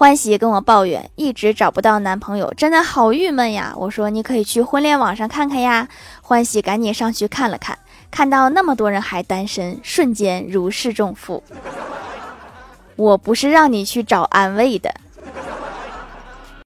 欢喜跟我抱怨一直找不到男朋友真的好郁闷呀。我说你可以去婚恋网上看看呀。欢喜赶紧上去看了看看到那么多人还单身瞬间如释重负。我不是让你去找安慰的